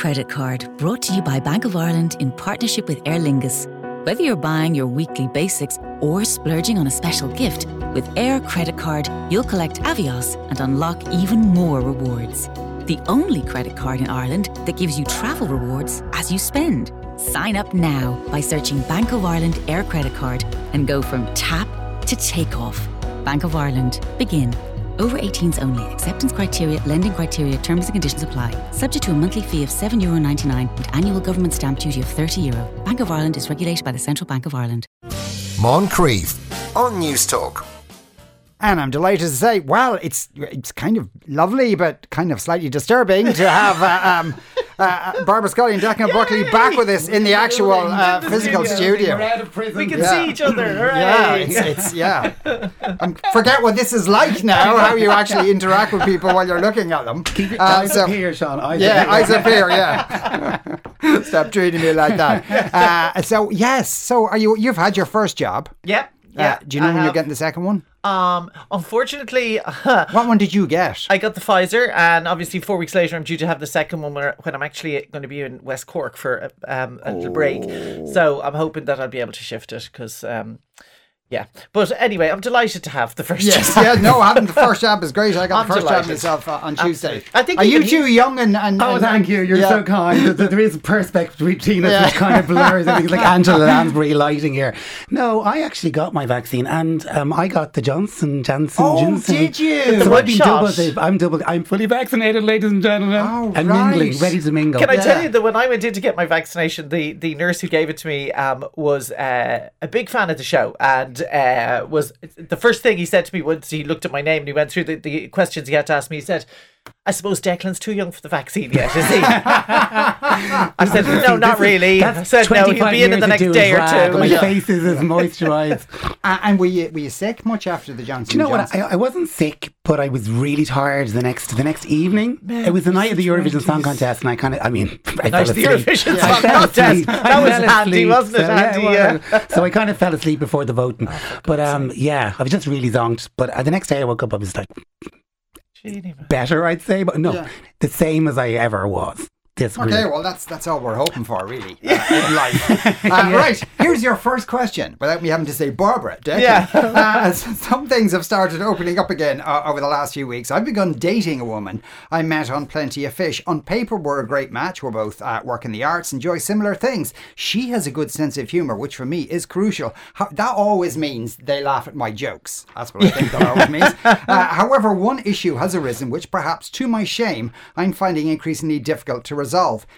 Credit Card, brought to you by Bank of Ireland in partnership with Aer Lingus. Whether you're buying your weekly basics or splurging on a special gift, with Aer Credit Card, you'll collect Avios and unlock even more rewards. The only credit card in Ireland that gives you travel rewards as you spend. Sign up now by searching Bank of Ireland Aer Credit Card and go from tap to takeoff. Bank of Ireland. Begin. Over 18s only. Acceptance criteria, lending criteria, terms and conditions apply. Subject to a monthly fee of €7.99 and annual government stamp duty of €30. Euro. Bank of Ireland is regulated by the Central Bank of Ireland. Moncrieff on Newstalk. And I'm delighted to say, well, it's it's kind of lovely, but kind of slightly disturbing to have uh, um, uh, Barbara Scully and Declan Buckley back with us in the actual uh, physical studio. We can Yeah. see each other. Yeah, it's, it's yeah. Um, forget what this is like now. How you actually interact with people while you're looking at them. Keep your Uh, eyes so- up here, Sean. Eyes yeah, up here. eyes up here. Yeah. Stop treating me like that. Uh, so yes. So are you? You've had your first job. Yep. Uh, Yeah. do you know I when you're getting the second one? Um, unfortunately, What one did you get? I got the Pfizer, and obviously four weeks later, I'm due to have the second one where, when I'm actually going to be in West Cork for um, a little break. So I'm hoping that I'll be able to shift it because, um, yeah. But anyway, I'm delighted to have the first. Yes, job. yeah, no, having the first job is great. I got I'm the first job delighted. myself uh, on Tuesday. Absolutely. I think Are you too young and, and Oh, and- thank you. You're yeah. so kind. There- There is a perspective between us Yeah. which kind of blurs. I think it's like Angela Lansbury lighting here. No, I actually got my vaccine and um, I got the Johnson Johnson. Oh, Johnson. did you? So I've been double. I'm double. I'm fully vaccinated, ladies and gentlemen. Oh, and right. mingling, ready to mingle. Can I tell you that when I went in to get my vaccination, the, the nurse who gave it to me um, was uh, a big fan of the show and uh, was the first thing he said to me once he looked at my name and he went through the, the questions he had to ask me. He said, "I suppose Declan's too young for the vaccine yet, is he?" I said, "No, not really." I said, "No, he'll be in in the next day or two. My Yeah. face is as moisturised. Uh, and were you, were you sick much after the Johnson? Do you know what? Johnson? I, I wasn't sick, but I was really tired the next the next evening. it was the night of the Eurovision Song Contest, and I kind of, I mean, I Nice, fell the. Eurovision I Song Contest. That I was fell handy, asleep. wasn't it, So, yeah, well, Yeah. So I kind of fell asleep before the voting. but um, yeah, I was just really zonked. But uh, the next day I woke up, I was like Genie, man. Better, I'd say, but no, Yeah. the same as I ever was. Okay, well, that's that's all we're hoping for, really, uh, in life. Uh, Right, here's your first question, without me having to say Barbara. Declan. Yeah. uh, some things have started opening up again uh, over the last few weeks. I've begun dating a woman I met on Plenty of Fish. On paper, we're a great match. We're both uh, work in the arts, enjoy similar things. She has a good sense of humour, which for me is crucial. Ho- that always means they laugh at my jokes. That's what I think that always means. Uh, however, one issue has arisen, which perhaps to my shame, I'm finding increasingly difficult to resolve.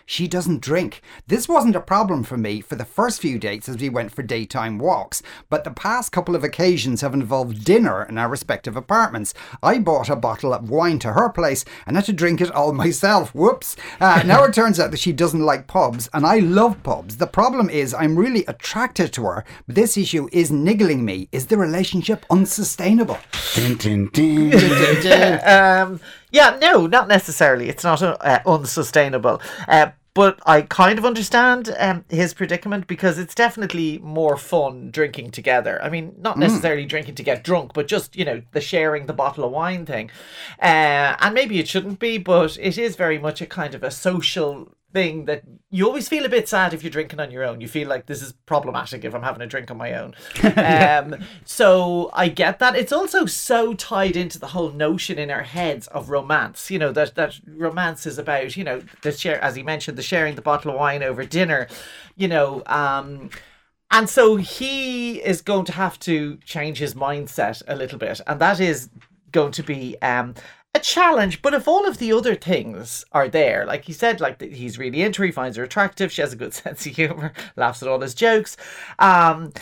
She doesn't drink. This wasn't a problem for me for the first few dates as we went for daytime walks, but the past couple of occasions have involved dinner in our respective apartments. I bought a bottle of wine to her place and had to drink it all myself. Whoops. Uh, now it turns out that she doesn't like pubs, and I love pubs. The problem is I'm really attracted to her, but this issue is niggling me. Is the relationship unsustainable? Dun, dun, dun. um, yeah, no, not necessarily. It's not uh, unsustainable. Uh, but I kind of understand um, his predicament because it's definitely more fun drinking together. I mean, not necessarily drinking to get drunk, but just, you know, the sharing the bottle of wine thing. Uh, and maybe it shouldn't be, but it is very much a kind of a social thing that you always feel a bit sad if you're drinking on your own. You feel like this is problematic if I'm having a drink on my own. um, so I get that. It's also so tied into the whole notion in our heads of romance. You know that that romance is about you know the share as he mentioned the sharing the bottle of wine over dinner. You know. Um, and so he is going to have to change his mindset a little bit. And that is going to be um, a challenge. But if all of the other things are there, like he said, like he's really into her, he finds her attractive, she has a good sense of humor, laughs at all his jokes. Um,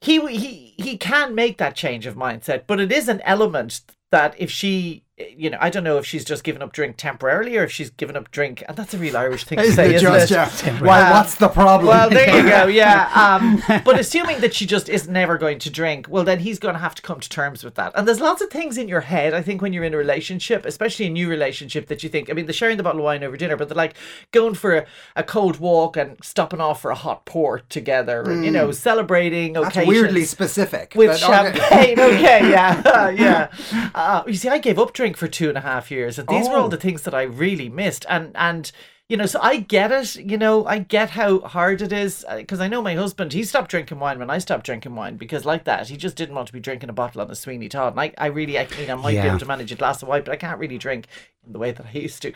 he he he can make that change of mindset, but it is an element that if she you know, I don't know if she's just given up drink temporarily or if she's given up drink, and that's a real Irish thing to say, isn't it? yeah. Well, Uh, what's the problem? Well, there you go. Yeah. Um, but assuming that she just is never going to drink, well, then he's going to have to come to terms with that. And there's lots of things in your head, I think, when you're in a relationship, especially a new relationship, that you think, I mean, the sharing the bottle of wine over dinner, but they're like going for a, a cold walk and stopping off for a hot port together and, you know, celebrating That's occasions. weirdly specific. With but okay. champagne, okay, yeah, yeah. Uh, you see, I gave up drink for two and a half years, and these were Oh. all the things that I really missed. And and you know, so I get it. You know, I get how hard it is because I know my husband. He stopped drinking wine when I stopped drinking wine because, like that, he just didn't want to be drinking a bottle on a Sweeney Todd. And I, I really, I mean, I might be able to manage a glass of wine, but I can't really drink in the way that I used to.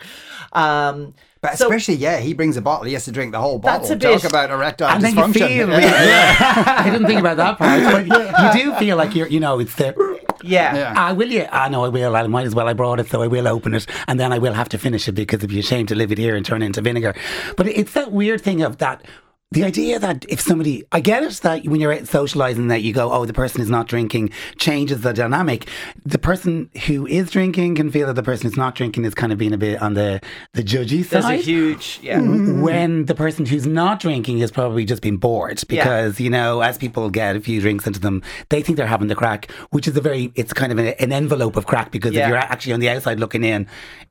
Um, But so- especially, yeah, he brings a bottle. He has to drink the whole bottle. That's a bit- Talk about erectile and then you dysfunction. feel, Yeah. I didn't think about that part, but you do feel like you're, you know, it's the. Yeah. Yeah. Ah, will you? I know I will. I might as well. I brought it, so I will open it, and then I will have to finish it because it'd be a shame to leave it here and turn it into vinegar. But it's that weird thing of that. The idea that if somebody, I get it that when you're out socializing, that you go, oh, the person is not drinking changes the dynamic. The person who is drinking can feel that the person who's not drinking is kind of being a bit on the the judgy There's side a huge, yeah. Mm. Mm-hmm. when the person who's not drinking is probably just been bored because you know as people get a few drinks into them they think they're having the crack which is a very it's kind of an, an envelope of crack because Yeah. if you're actually on the outside looking in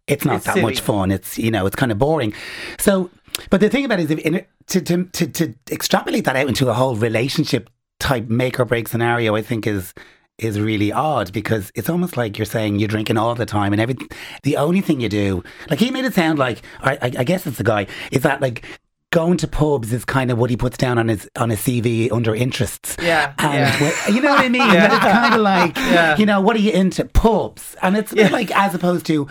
it's not It's that silly. much fun it's you know it's kind of boring so but the thing about it is if to, to, to, to extrapolate that out into a whole relationship type make or break scenario I think is is really odd because it's almost like you're saying you're drinking all the time and every the only thing you do like he made it sound like I, I guess it's the guy is that like going to pubs is kind of what he puts down on his on his CV under interests Yeah, and yeah. you know what I mean That it's kind of like Yeah. you know what are you into pubs and it's bit like as opposed to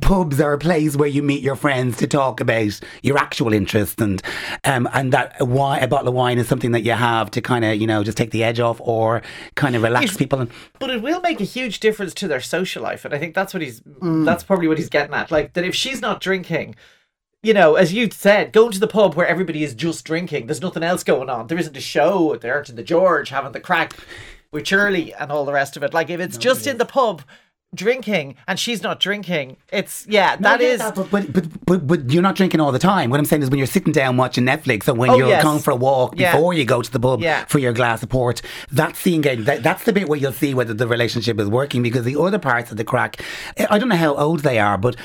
pubs are a place where you meet your friends to talk about your actual interests and um and that a, wine, a bottle of wine is something that you have to kind of you know just take the edge off or kind of relax people and But it will make a huge difference to their social life, and I think that's what he's. Mm. That's probably what he's getting at. Like that, if she's not drinking, you know, as you said, going to the pub where everybody is just drinking, there's nothing else going on. There isn't a show. They aren't in the George having the crack with Shirley and all the rest of it. Like if it's just in the pub drinking and she's not drinking, it's yeah, No, that is. that, but, but, but, but, but you're not drinking all the time. What I'm saying is when you're sitting down watching Netflix or when Oh, you're yes. going for a walk Yeah. before you go to the pub Yeah. for your glass of port, that's the engagement. That, that's the bit where you'll see whether the relationship is working because the other parts of the crack, I don't know how old they are, but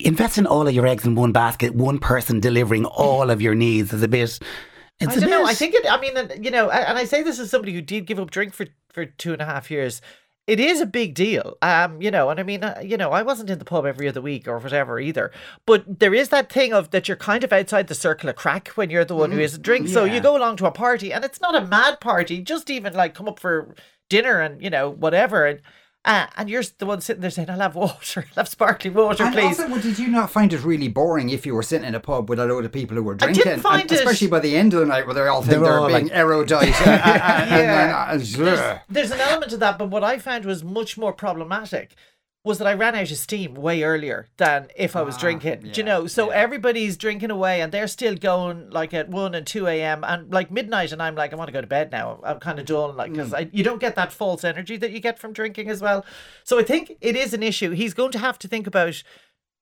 investing all of your eggs in one basket, one person delivering all of your needs is a bit. It's I a don't know. bit- I think it. I mean, uh, you know, and I say this as somebody who did give up drink for for two and a half years. It is a big deal, um, you know, and I mean, uh, you know, I wasn't in the pub every other week or whatever either. But there is that thing of that you're kind of outside the circle of crack when you're the one who isn't drink. So you go along to a party, and it's not a mad party. Just even like come up for dinner and you know whatever, and uh, and you're the one sitting there saying, "I'll have water, I'll have sparkling water, And please." also, well, did you not find it really boring if you were sitting in a pub with a load of people who were I drinking? didn't find and it- Especially by the end of the night where they all think They're they're, all being like- erudite. uh, Yeah. and then, uh, ugh. there's an element to that, but what I found was much more problematic was that I ran out of steam way earlier than if I was ah, drinking. Do you know? So everybody's drinking away and they're still going like at 1 and 2 a.m. and like midnight, and I'm like, I want to go to bed now. I'm kind of done. Like, mm. because you don't get that false energy that you get from drinking as well. So I think it is an issue. He's going to have to think about.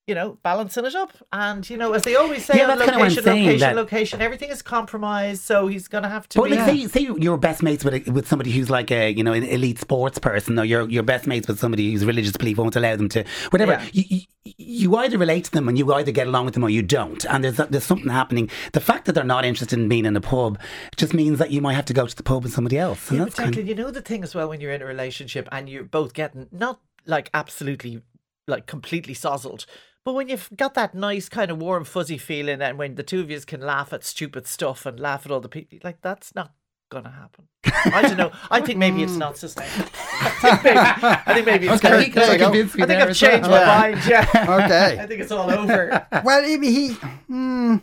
You know, balancing it up, and you know, as they always say, Yeah, on that's kinda what I'm location, saying, location, that- location, everything is compromised. So he's going to have to. But be, like, say, say you're best mates with a, with somebody who's like a you know an elite sports person, or you're you're best mates with somebody whose religious belief won't allow them to whatever. Yeah. You, you, you either relate to them and you either get along with them or you don't, and there's there's something happening. The fact that they're not interested in being in a pub just means that you might have to go to the pub with somebody else. And Yeah, that's but kind Declan, you know the thing as well when you're in a relationship and you're both getting not like absolutely like completely sozzled, but when you've got that nice kind of warm fuzzy feeling and when the two of you can laugh at stupid stuff and laugh at all the people like that's not gonna happen. I don't know. I think maybe it's not sustainable. I think maybe, I think maybe it's Okay, gonna- You can there you go. convince me I think I've as well. changed my Yeah. mind. Yeah. Okay. I think it's all over. Well, he, he hmm,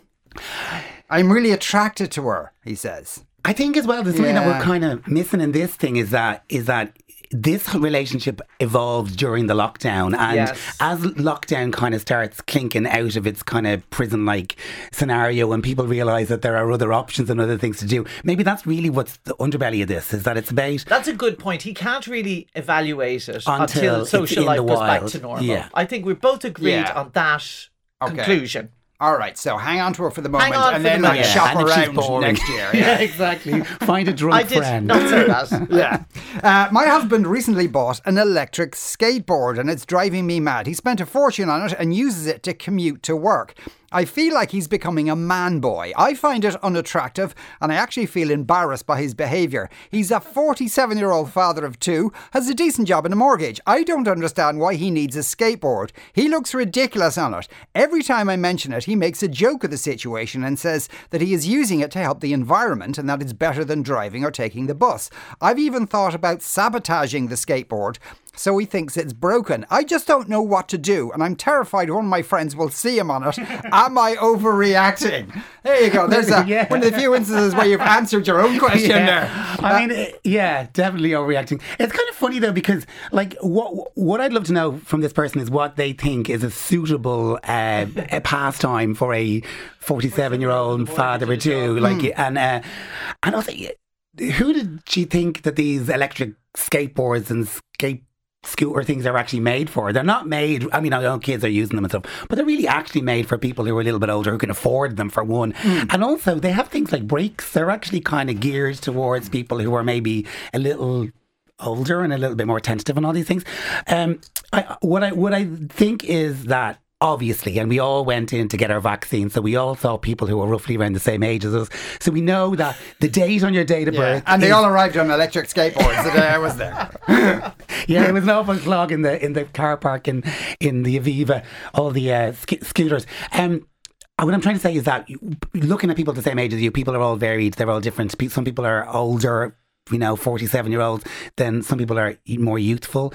I'm really attracted to her, he says. I think as well, there's something that we're kind of missing in this thing is that is that this relationship evolved during the lockdown, and Yes. as lockdown kind of starts clinking out of its kind of prison-like scenario, and people realise that there are other options and other things to do, maybe that's really what's the underbelly of this is that it's about That's a good point. He can't really evaluate it Until until, social life the goes back to normal. Yeah. I think we both agreed Yeah. on that Okay. conclusion. All right, so hang on to her for the moment and for the then like, moment. shop and around next year. Yeah. exactly. Find a drunk I did friend. not say that. yeah. Uh, my husband recently bought an electric skateboard and it's driving me mad. He spent a fortune on it and uses it to commute to work. I feel like he's becoming a man boy. I find it unattractive and I actually feel embarrassed by his behaviour. He's a 47 year old father of two, has a decent job and a mortgage. I don't understand why he needs a skateboard. He looks ridiculous on it. Every time I mention it, he makes a joke of the situation and says that he is using it to help the environment and that it's better than driving or taking the bus. I've even thought about sabotaging the skateboard so he thinks it's broken. I just don't know what to do, and I'm terrified one of my friends will see him on it. Am I overreacting? There you go. There's a, Yeah. one of the few instances where you've answered your own question yeah. there. I mean, uh, yeah, definitely overreacting. It's kind of funny though because, like, what what I'd love to know from this person is what they think is a suitable uh, a pastime for a forty-seven-year-old father or two. Like, and uh, and also, who did she think that these electric skateboards and skate scooter things are actually made for. They're not made, I mean, I know kids are using them and stuff, but they're really actually made for people who are a little bit older who can afford them for one. And also, they have things like brakes. They're actually kind of geared towards people who are maybe a little older and a little bit more tentative and all these things. Um, I, what I what I think is that obviously, and we all went in to get our vaccine, so we all saw people who were roughly around the same age as us. So we know that the date on your date of birth, And they all arrived on electric skateboards the day I was there. yeah, it was an awful slog in the in the car park in in the Aviva, all the uh, sc- scooters. Um, what I'm trying to say is that looking at people the same age as you, people are all varied. They're all different. Some people are older, you know, 47 year olds. Then some people are more youthful.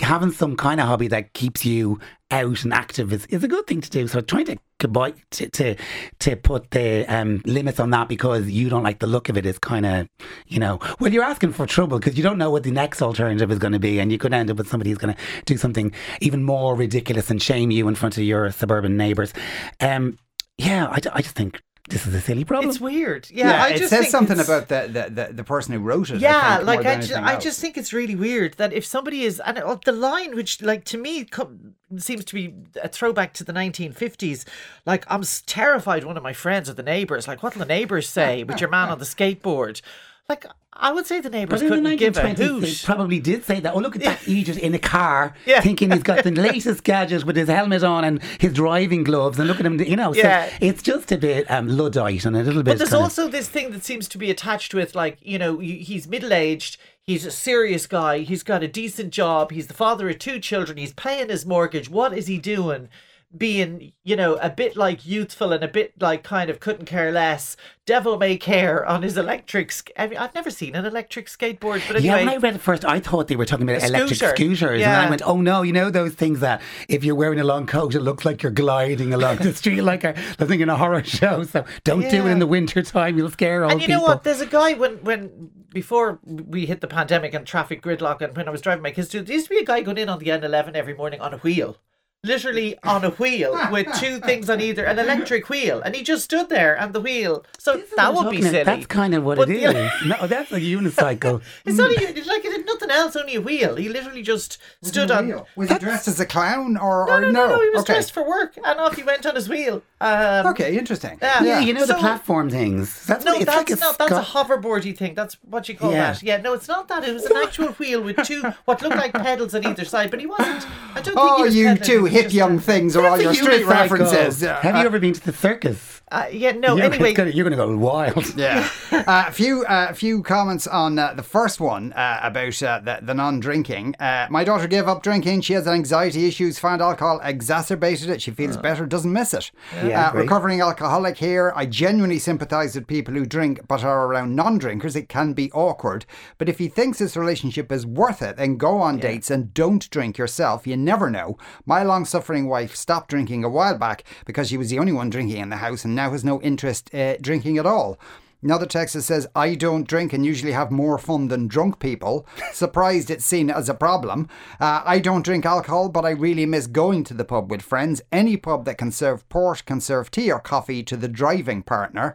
Having some kind of hobby that keeps you out and active is, is a good thing to do. So trying to to to, to put the um, limits on that because you don't like the look of it is kind of you know well you're asking for trouble because you don't know what the next alternative is going to be and you could end up with somebody who's going to do something even more ridiculous and shame you in front of your suburban neighbours. Um, yeah, I, I just think this is a silly problem. It's weird. Yeah, I it just says think something about the, the, the, the person who wrote it. I Yeah, think, like I, ju- I just think it's really weird that if somebody is and uh, the line which like to me co- seems to be a throwback to the 1950s like I'm terrified one of my friends or the neighbors like what'll the neighbors say with your man on the skateboard like I would say the neighbors But in the couldn't give a 1920s, they hoot probably did say that. Oh, look at that idiot in a car, Yeah. thinking he's got the latest gadgets with his helmet on and his driving gloves, and look at him, you know. Yeah. So it's just a bit um, luddite and a little bit. But there's also this thing that seems to be attached with, like, you know, he's middle aged, he's a serious guy, he's got a decent job, he's the father of two children, he's paying his mortgage. What is he doing? Being, you know, a bit like youthful and a bit like kind of couldn't care less, devil may care on his electric. Sk- I mean, I've never seen an electric skateboard, but Yeah, when I read it first, I thought they were talking about electric scooter. scooters. And Yeah. I went, oh no, you know those things that if you're wearing a long coat, it looks like you're gliding along the street like a, I think in a horror show. So don't do it in the winter time, you'll scare old and you people. know what? There's a guy when when before we hit the pandemic and traffic gridlock, and when I was driving my kids to, there used to be a guy going in on the N11 every morning on a wheel. Literally on a wheel with two things on either, an electric wheel, and he just stood there and the wheel. So is that would be silly. That's kind of what But it the no, that's a unicycle. It's not a, it's like it nothing else, only a wheel. He literally just stood on. Was he dressed as a clown or, No, or no, no, no, he was okay. dressed for work, and off he went on his wheel. Um, Okay, interesting. Yeah. yeah, you know the platform things. That's No, what, it's that's like a not. That's a sco- hoverboardy thing. That's what you call Yeah. that. Yeah, no, it's not that. It was an actual wheel with two what looked like pedals on either side, but he wasn't. I don't think Oh, he was you pedaling, two hip young things are all your street unicycle. references. Yeah. Have you ever been to the circus? Uh, yeah, no. You're, anyway, gonna, you're gonna go wild. Yeah. Uh, a few uh, few comments on uh, the first one uh, about uh, the, the non-drinking. Uh, my daughter gave up drinking. She has anxiety issues. Found alcohol exacerbated it. She feels better. Doesn't miss it. Yeah, uh, recovering alcoholic here. I genuinely sympathise with people who drink but are around non-drinkers. It can be awkward. But if he thinks this relationship is worth it, then go on dates and don't drink yourself. You never know. My long-suffering wife stopped drinking a while back because she was the only one drinking in the house and now has no interest uh, drinking at all. Another text that says, I don't drink and usually have more fun than drunk people. Surprised it's seen as a problem. Uh, I don't drink alcohol, but I really miss going to the pub with friends. Any pub that can serve port can serve tea or coffee to the driving partner.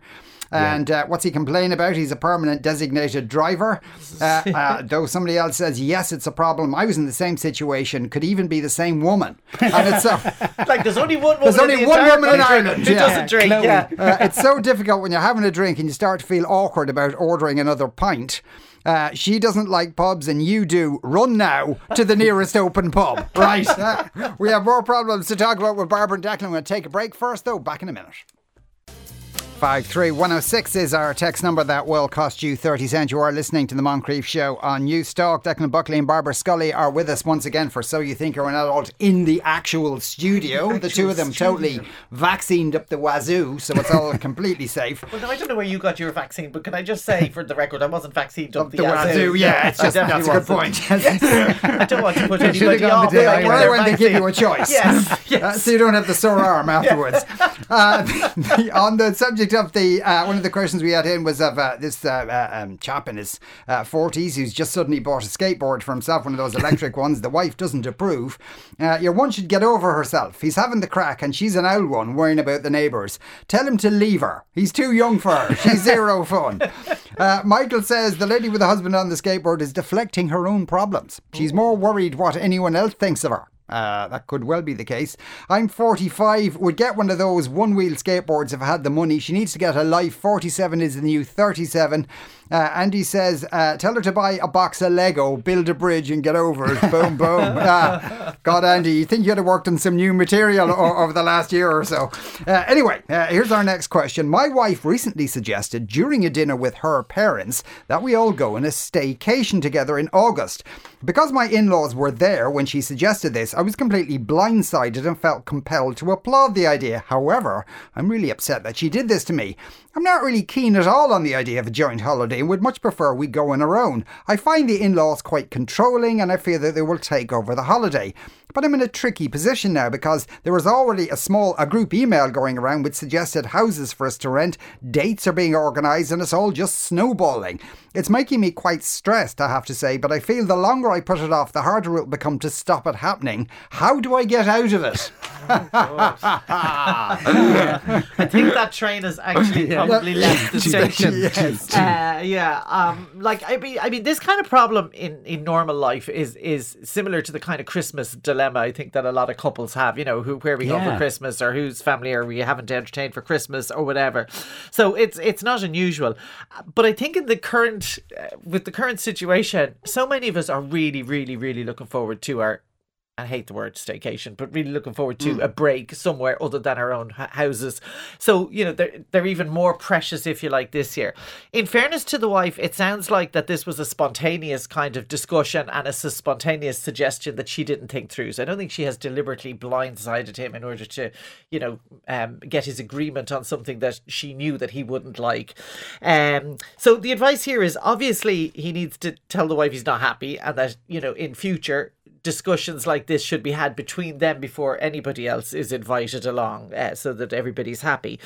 And uh, what's he complaining about? He's a permanent designated driver. Uh, uh, though somebody else says, yes, it's a problem. I was in the same situation, could even be the same woman. And it's so. like there's only one woman. There's in only the one woman in Ireland, who yeah. doesn't drink. Yeah. Uh, it's so difficult when you're having a drink and you start start to feel awkward about ordering another pint. Uh, she doesn't like pubs and you do. Run now to the nearest open pub. Right. Uh, we have more problems to talk about with Barbara and Declan. We're going to take a break first, though. Back in a minute. 53106 is our text number that will cost you 30 cents. You are listening to the Moncrieff Show on Newstalk. Declan Buckley and Barbara Scully are with us once again for So You Think You're an Adult in the actual studio. the two of them totally vaccinated up the wazoo, so it's all completely safe. Well, I don't know where you got your vaccine, but can I just say, for the record, I wasn't vaccinated up Up the wazoo, yeah, it's just, that's a good point. I don't want to put anybody off. the day by after. getting their when they give you a choice. Yes, yes. Uh, so you don't have the sore arm afterwards. uh, the- on the subject of the uh, one of the questions we had in was of uh, this uh, uh, um, chap in his uh, forties who's just suddenly bought a skateboard for himself, one of those electric ones. The wife doesn't approve. Uh, your one should get over herself. He's having the crack, and she's an old one, worrying about the neighbours. Tell him to leave her. He's too young for her. She's zero fun. Uh, Michael says the lady with the husband on the skateboard is deflecting her own problems. She's more worried what anyone else thinks of her. Uh, that could well be the case. I'm 45, would get one of those one wheel skateboards if I had the money. She needs to get a life. 47 is the new 37. Uh, Andy says, uh, tell her to buy a box of Lego, build a bridge, and get over it. boom, boom. Uh, God, Andy, you think you'd have worked on some new material o- over the last year or so. Uh, anyway, uh, here's our next question. My wife recently suggested during a dinner with her parents that we all go on a staycation together in August. Because my in laws were there when she suggested this, I was completely blindsided and felt compelled to applaud the idea. However, I'm really upset that she did this to me. I'm not really keen at all on the idea of a joint holiday and would much prefer we go on our own. I find the in laws quite controlling and I fear that they will take over the holiday. But I'm in a tricky position now because there was already a small a group email going around which suggested houses for us to rent, dates are being organised, and it's all just snowballing. It's making me quite stressed, I have to say, but I feel the longer I put it off, the harder it will become to stop it happening. How do I get out of it? I think that train has actually probably left the station. Yes. Uh, yeah, um, like I mean, I mean, this kind of problem in, in normal life is is similar to the kind of Christmas dilemma I think that a lot of couples have. You know, who where we go for Christmas or whose family are we having to entertain for Christmas or whatever. So it's it's not unusual, but I think in the current uh, with the current situation, so many of us are really, really, really looking forward to our I hate the word staycation, but really looking forward to a break somewhere other than our own houses. So, you know, they're, they're even more precious, if you like, this year. In fairness to the wife, it sounds like that this was a spontaneous kind of discussion and a spontaneous suggestion that she didn't think through. So I don't think she has deliberately blindsided him in order to, you know, um, get his agreement on something that she knew that he wouldn't like. Um, so the advice here is obviously he needs to tell the wife he's not happy and that, you know, in future, discussions like this should be had between them before anybody else is invited along uh, so that everybody's happy.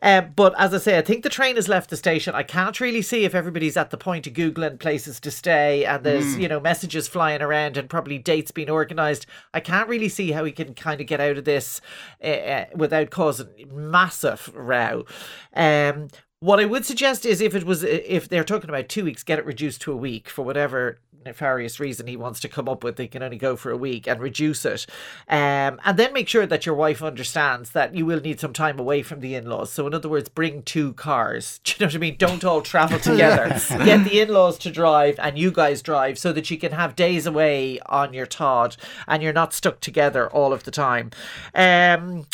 Uh, but as I say, I think the train has left the station. I can't really see if everybody's at the point of Googling places to stay and there's, you know, messages flying around and probably dates being organised. I can't really see how we can kind of get out of this uh, uh, without causing massive row. Um, what I would suggest is if it was if they're talking about two weeks, get it reduced to a week for whatever nefarious reason he wants to come up with. They can only go for a week and reduce it, um, and then make sure that your wife understands that you will need some time away from the in-laws. So in other words, bring two cars. Do you know what I mean? Don't all travel together. Get the in-laws to drive and you guys drive so that you can have days away on your Todd and you're not stuck together all of the time. Um,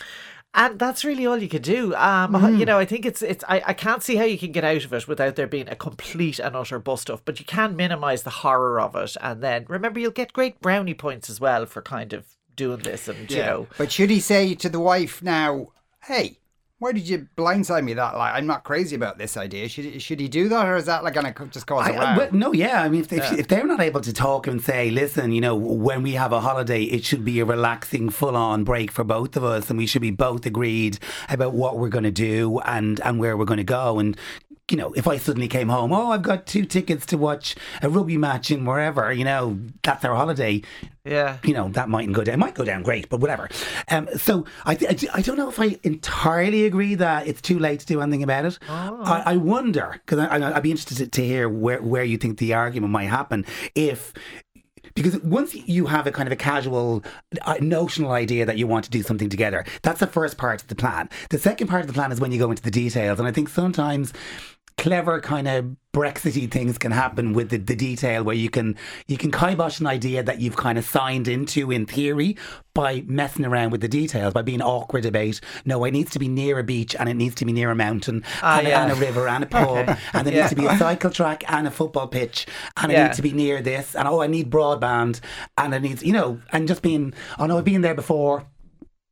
and that's really all you can do. Um, You know, I think it's it's. I, I can't see how you can get out of it without there being a complete and utter bust off. But you can minimise the horror of it, and then remember you'll get great brownie points as well for kind of doing this. And you know, But should he say to the wife now, hey, why did you blindside me that? Like, I'm not crazy about this idea. Should he, should he do that, or is that like going to just cause a row? Well, no, yeah. I mean, if, if, if they're not able to talk and say, listen, you know, when we have a holiday, it should be a relaxing, full on break for both of us, and we should be both agreed about what we're going to do and, and where we're going to go. And, you know, if I suddenly came home, oh, I've got two tickets to watch a rugby match in wherever, you know, that's our holiday. yeah. You know, that mightn't go down. It might go down great, but whatever. Um, so I, th- I don't know if I entirely agree that it's too late to do anything about it. I, I wonder, because I'd be interested to, to hear where, where you think the argument might happen if because once you have a kind of a casual uh, notional idea that you want to do something together that's the first part of the plan the second part of the plan is when you go into the details and i think sometimes clever kind of Brexity things can happen with the, the detail where you can you can kibosh an idea that you've kind of signed into in theory by messing around with the details, by being awkward about no, it needs to be near a beach and it needs to be near a mountain Ah, and, yeah. and a river and a pub and there Yeah. needs to be a cycle track and a football pitch and it Yeah. needs to be near this and oh I need broadband and it needs you know and just being oh no I've been there before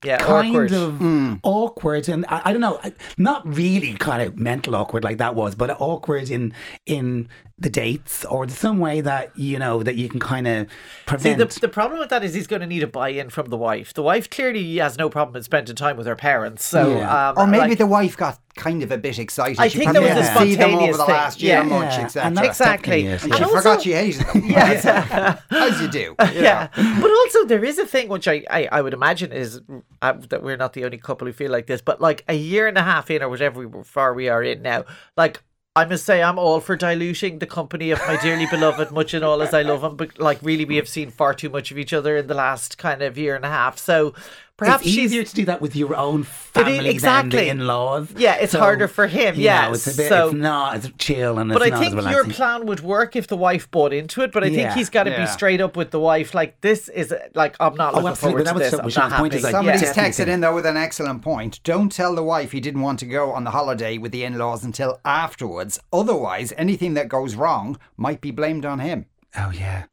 Yeah, kind awkward. of awkward and I, I don't know, not really kind of mental awkward like that was but awkward in in the dates or some way that you know that you can kind of See, prevent the, the problem with that is he's going to need a buy-in from the wife. The wife clearly has no problem in spending time with her parents. So, Yeah. um, Or maybe like- the wife got kind of a bit excited. I she think probably there was a didn't see them over spontaneous the thing. last year Yeah. much, Yeah, etc. and that's Exactly. definitely And yeah. she And forgot also- she hated them. Yes. As you do. yeah. But also, there is a thing which I, I, I would imagine is uh, that we're not the only couple who feel like this, but like a year and a half in, or whatever we- far we are in now, like. I must say, I'm all for diluting the company of my dearly beloved, much and all as I love him. But like, really, we have seen far too much of each other in the last kind of year and a half. So perhaps it's she's easier to do that with your own family than exactly. the in-laws. Yeah, it's harder for him, Yeah, know, it's a bit. So- it's not. It's chill and But it's I not think as your plan would work if the wife bought into it. But I think he's got to Yeah. be straight up with the wife. Like this is like I'm not Oh, looking absolutely. forward That to was this. so- I'm not happy. is like- Somebody's Yeah. texted in though with an excellent point. Don't tell the wife he didn't want to go on the holiday with the in-laws until afterwards. Otherwise, anything that goes wrong might be blamed on him. oh yeah,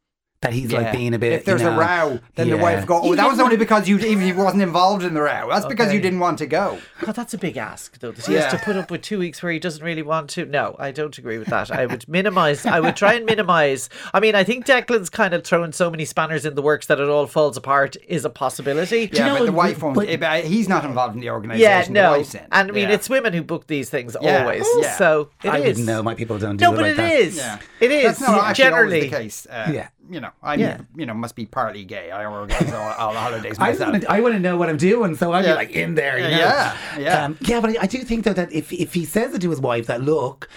that he's Yeah. like being a bit. If there's you know, a row, then the wife go, "Oh, that was only because you even he wasn't involved in the row. That's because you didn't want to go." God, that's a big ask, though. That he has to put up with two weeks where he doesn't really want to. No, I don't agree with that. I would minimize. I would try and minimize. I mean, I think Declan's kind of throwing so many spanners in the works that it all falls apart is a possibility. Yeah, know, but the wife won't. but- eh, he's not involved in the organisation. the no, wife's and I mean Yeah. it's women who book these things Yeah. always. Yeah. So it I is. wouldn't know. My people don't do No, it but like it that. is. Yeah, It is That's not actually generally. the case. Uh, Yeah. You know, I'm Yeah. you know must be partly gay. I organise all, all the holidays I myself. want to. I want to know what I'm doing, so I'd Yeah. be like in there. You know? Yeah, yeah. um, yeah. But I, I do think though that if if he says it to his wife, that look,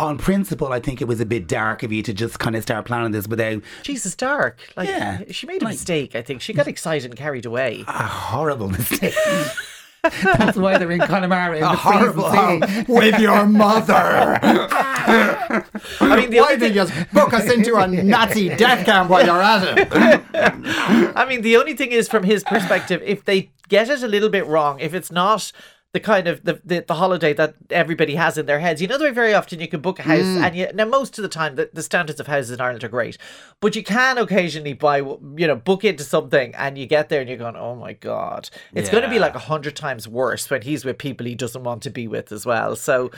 on principle, I think it was a bit dark of you to just kind of start planning this without Jesus, dark. Like Yeah. she made a Like- mistake. I think she got excited and carried away. a horrible mistake. That's why they're in Connemara. In a the horrible freezing home with your mother. I mean, the Why only did thing, you just book us into a Nazi death camp while you're at it? I mean, the only thing is from his perspective, if they get it a little bit wrong, if it's not the kind of the, the, the holiday that everybody has in their heads. You know the way very often you can book a house mm. and you now most of the time the, the standards of houses in Ireland are great. But you can occasionally buy you know, book into something and you get there and you're going, Oh my God. It's gonna be like a hundred times worse when he's with people he doesn't want to be with as well. So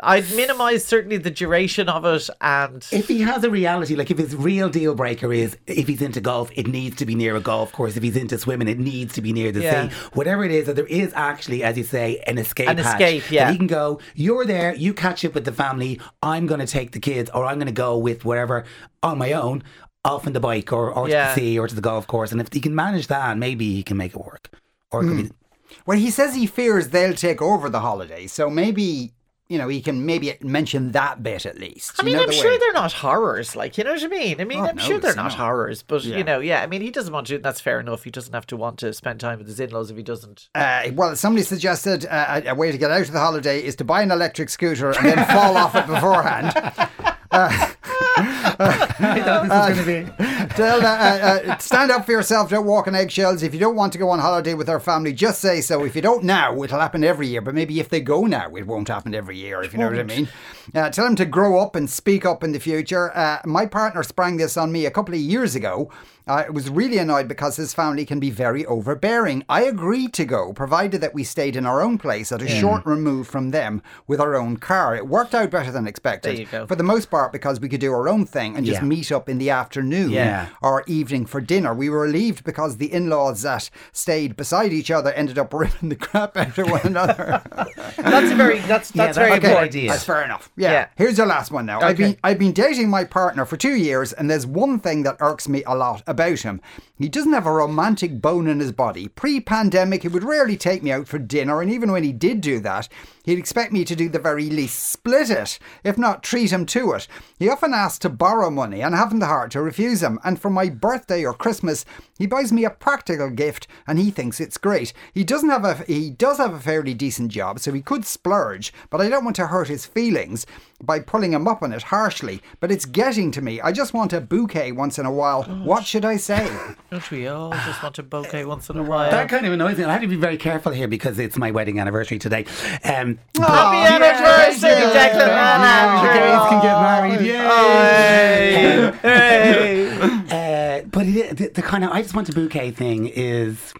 I'd minimise certainly the duration of it and If he has a reality, like if his real deal breaker is if he's into golf, it needs to be near a golf course. If he's into swimming, it needs to be near the Yeah. sea. Whatever it is, that there is actually, as you say, an escape An hatch escape, yeah. He can go, you're there, you catch up with the family, I'm going to take the kids, or I'm going to go with wherever on my own, off on the bike or, or Yeah. to the sea or to the golf course. And if he can manage that, maybe he can make it work. Or it could be hmm. Well, he says he fears they'll take over the holiday, so maybe you know he can maybe mention that bit at least. I mean, I'm the sure way- they're not horrors. Like, you know what I mean? I mean, Oh, I'm no, sure they're not not. horrors. But, Yeah. you know, yeah, I mean, he doesn't want to, and that's fair enough. He doesn't have to want to spend time with his in laws if he doesn't. Uh, well, somebody suggested uh, a, a way to get out of the holiday is to buy an electric scooter and then fall off it beforehand. I thought this was going to be. Tell, uh, uh, uh, stand up for yourself. Don't walk on eggshells. If you don't want to go on holiday with our family, just say so. If you don't now, it'll happen every year. But maybe if they go now, it won't happen every year. If you know what I mean. Uh, tell them to grow up and speak up in the future. Uh, my partner sprang this on me a couple of years ago. Uh, I was really annoyed because his family can be very overbearing. I agreed to go, provided that we stayed in our own place at a hmm. short remove from them with our own car. It worked out better than expected. There you go. For the most part, because we could do our own thing and just Yeah. meet up in the afternoon Yeah. or evening for dinner. We were relieved because the in laws that stayed beside each other ended up ripping the crap out of one another. That's a very, that's, that's Yeah, that's very a good idea. That's fair enough. Yeah. Yeah. Here's your last one now. I've been I've been dating my partner for two years, and there's one thing that irks me a lot about him. He doesn't have a romantic bone in his body. Pre-pandemic, he would rarely take me out for dinner, and even when he did do that, he'd expect me to do the very least split it, if not treat him to it. He often asks to borrow money, and I haven't the heart to refuse him. And for my birthday or Christmas, He buys me a practical gift and he thinks it's great. He doesn't have a he does have a fairly decent job, so he could splurge, but I don't want to hurt his feelings by pulling him up on it harshly. But it's getting to me. I just want a bouquet once in a while. What should I say? Don't we all just want a bouquet once in a while? That kind of annoys me. I have to be very careful here because it's my wedding anniversary today. Um, Happy anniversary, Declan! the gays can get married. Yay! Hey! Uh, but it, the, the kind of I just want a bouquet thing is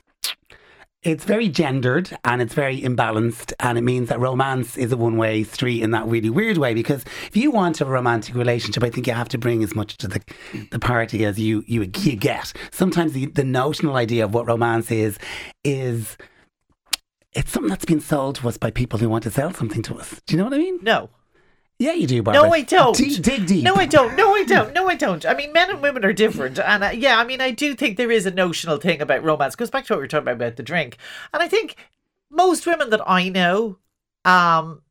it's very gendered and it's very imbalanced and it means that romance is a one way street in that really weird way because if you want a romantic relationship I think you have to bring as much to the the party as you you, you get sometimes the, the notional idea of what romance is is it's something that's been sold to us by people who want to sell something to us do you know what I mean No. yeah you do Barbara No, I don't. dig, dig deep No, I don't. No, I don't. No, I don't. I mean, men and women are different, and uh, yeah, I mean, I do think there is a notional thing about romance. Goes back to what we were talking about about the drink, and I think most women that I know, um,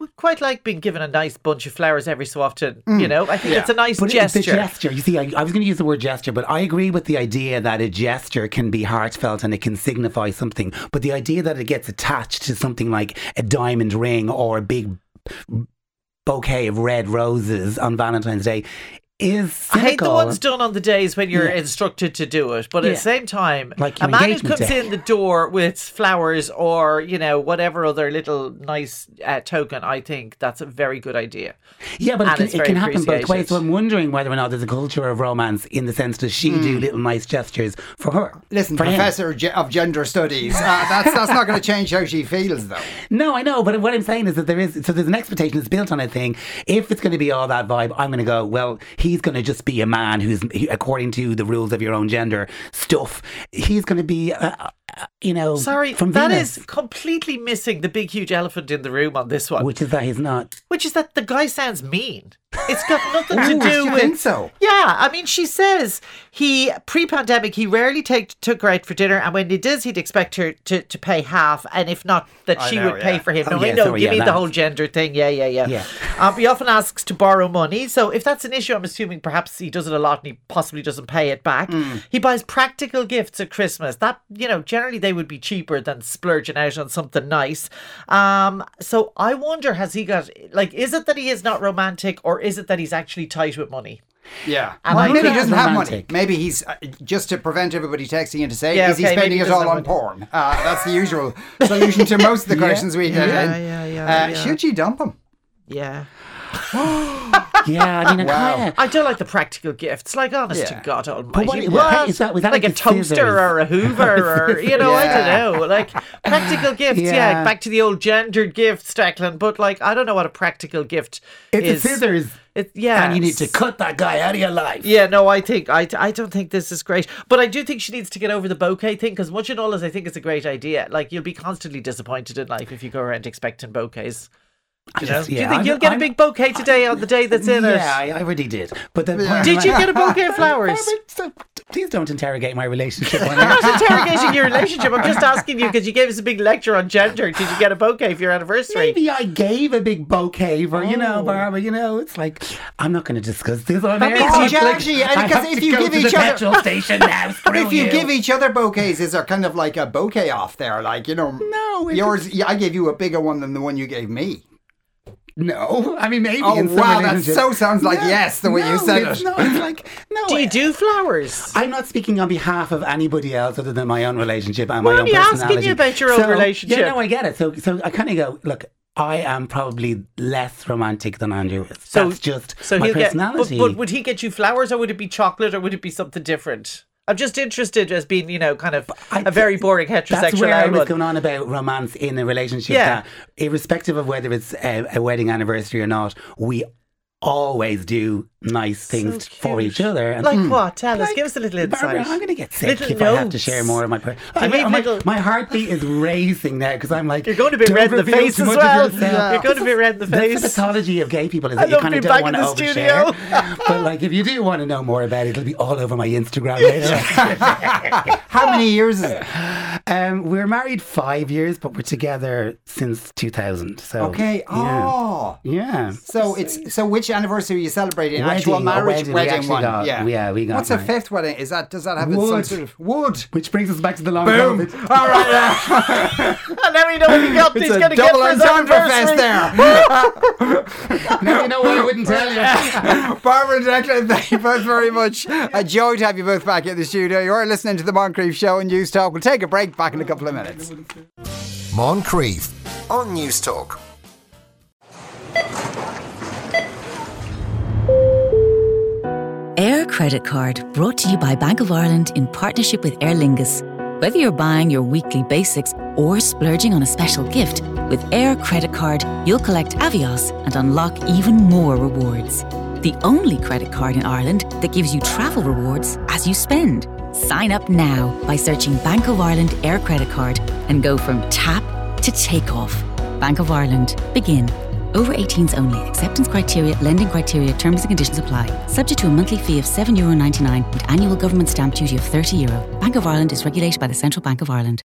would quite like being given a nice bunch of flowers every so often. You mm. know, I think it's a nice But gesture. it's the gesture. You see, I, I was going to use the word gesture, but I agree with the idea that a gesture can be heartfelt and it can signify something. But the idea that it gets attached to something like a diamond ring or a big bouquet of red roses on Valentine's Day is I hate the ones done on the days when you're Yeah. instructed to do it, but at Yeah. the same time, Like a man who comes day. in the door with flowers or you know whatever other little nice uh, token, I think that's a very good idea. Yeah, but it can, it can happen both ways. So I'm wondering whether or not there's a culture of romance in the sense that she do little nice gestures for her. Listen, for. Professor ge- of Gender Studies, uh, that's that's not going to change how she feels, though. No, I know, but what I'm saying is that there is so there's an expectation that's built on a thing. If it's going to be all that vibe, I'm going to go. Well, he's going to just be a man who's, according to the rules of your own gender stuff, he's going to be, uh, you know, Sorry, from that Venus, is completely missing the big huge elephant in the room on this one, which is that he's not. which is that the guy sounds mean. It's got nothing to Ooh, do you with. think so? Yeah, I mean, she says he pre-pandemic he rarely take took her out for dinner, and when he does, he'd expect her to, to pay half, and if not, that I she know, would pay for him. Oh, No, I yeah, know, sorry, you yeah, mean the whole gender thing? Yeah, yeah, yeah. Yeah. Um, he often asks to borrow money, so if that's an issue, I'm assuming perhaps he does it a lot and he possibly doesn't pay it back. Mm. He buys practical gifts at Christmas. That you know, generally they would be cheaper than splurging out on something nice. Um, so I wonder, has he got like, is it that he is not romantic, or is it that he's actually tight with money? Yeah. And well, I maybe he doesn't have money. Maybe he's uh, just to prevent everybody texting in to say, Yeah, is he spending it all doesn't on porn? Uh, that's the usual solution to most of the questions we get Yeah, in. yeah, yeah, uh, yeah. Should you dump him? Yeah. Yeah, I mean, I Wow. kind of. I do like the practical gifts. Like, oh, honest Yeah. to God Almighty, what- what? is that- was that like, like a toaster scissors? or a Hoover or you know, I don't know. Like practical gifts, yeah. Yeah. Back to the old gendered gifts, Declan. But like, I don't know what a practical gift It's is. a scissors, It, yeah, and you need to cut that guy out of your life. Yeah, no, I think I, I don't think this is great, but I do think she needs to get over the bouquet thing because much and all as I think it's a great idea. Like you'll be constantly disappointed in life if you go around expecting bouquaes. Just- do you think I'm- you'll get I'm- a big bouquet today on the day that's in it? Yeah, I, already did. But the Did you get a bouquet of flowers? Please don't interrogate my relationship. I'm not interrogating your relationship. I'm just asking you because you gave us a big lecture on gender. Did you get a bouquet for your anniversary? Maybe I gave a big bouquet for, you know, Oh. Barbara, you know, it's like, I'm not going to discuss this on air. It's like, because if to you give each the other- petrol station now, But if you, you give each other bouquets, is there kind of like a bouquet off there? Like, you know, No, yours, yeah, I gave you a bigger one than the one you gave me. No, I mean, maybe Oh, in some wow, that relationships. so sounds like No, yes, the way you said it's- it. No, it's like, no. do you do flowers? I'm not speaking on behalf of anybody else other than my own relationship and Well, my I'm own asking personality. you about your own So, relationship. Yeah, no, I get it. So, so I kind of go, look, I am probably less romantic than Andrew is. So- That's just So my he'll get. But, but would he get you flowers, or would it be chocolate, or would it be something different? I'm just interested as being, you know, kind of a very boring heterosexual. That's where I was going on about romance in a relationship. Yeah. That irrespective of whether it's a, a wedding anniversary or not, we always do nice things for each other. And Like what? Tell us. Give us a little insight. Barbara, I'm going to get sick Little if I have to share more of my. Per- I, my, my heartbeat is racing now because I'm like You're going to be red in the face as well. yourself. You're going to be red in the That's face. the pathology of gay people is I that you kind of don't want to overshare. but like, if you do want to know more about it, it'll be all over my Instagram later. How many years is it? Um, we're married five years, but we're together since 2000. So Okay. yeah. Oh. yeah. So it's so which anniversary are you celebrating? Wedding, Actual a marriage, wedding. We actually one. got- yeah. yeah, we got What's a fifth wedding? Is that does that have some Wood. sort of wood? Which brings us back to the long Boom! COVID. All right. Yeah. And then we know what he got. It's he's a going to get double for his entendre fest anniversary. there. now you know why I wouldn't tell you. Barbara and Declan, thank you both very much. A joy to have you both back in the studio. You're listening to the Moncrieff Show on Newstalk. We'll take a break back in a couple of minutes. Moncrieff on Newstalk. Aer Credit Card brought to you by Bank of Ireland in partnership with Aer Lingus. Whether you're buying your weekly basics or splurging on a special gift, with Aer Credit Card, you'll collect Avios and unlock even more rewards. The only credit card in Ireland that gives you travel rewards as you spend. Sign up now by searching Bank of Ireland Aer Credit Card and go from tap to takeoff. Bank of Ireland. Begin. Over 18s only. Acceptance criteria, lending criteria, terms and conditions apply. Subject to a monthly fee of €7.99 and annual government stamp duty of €30. Bank of Ireland is regulated by the Central Bank of Ireland.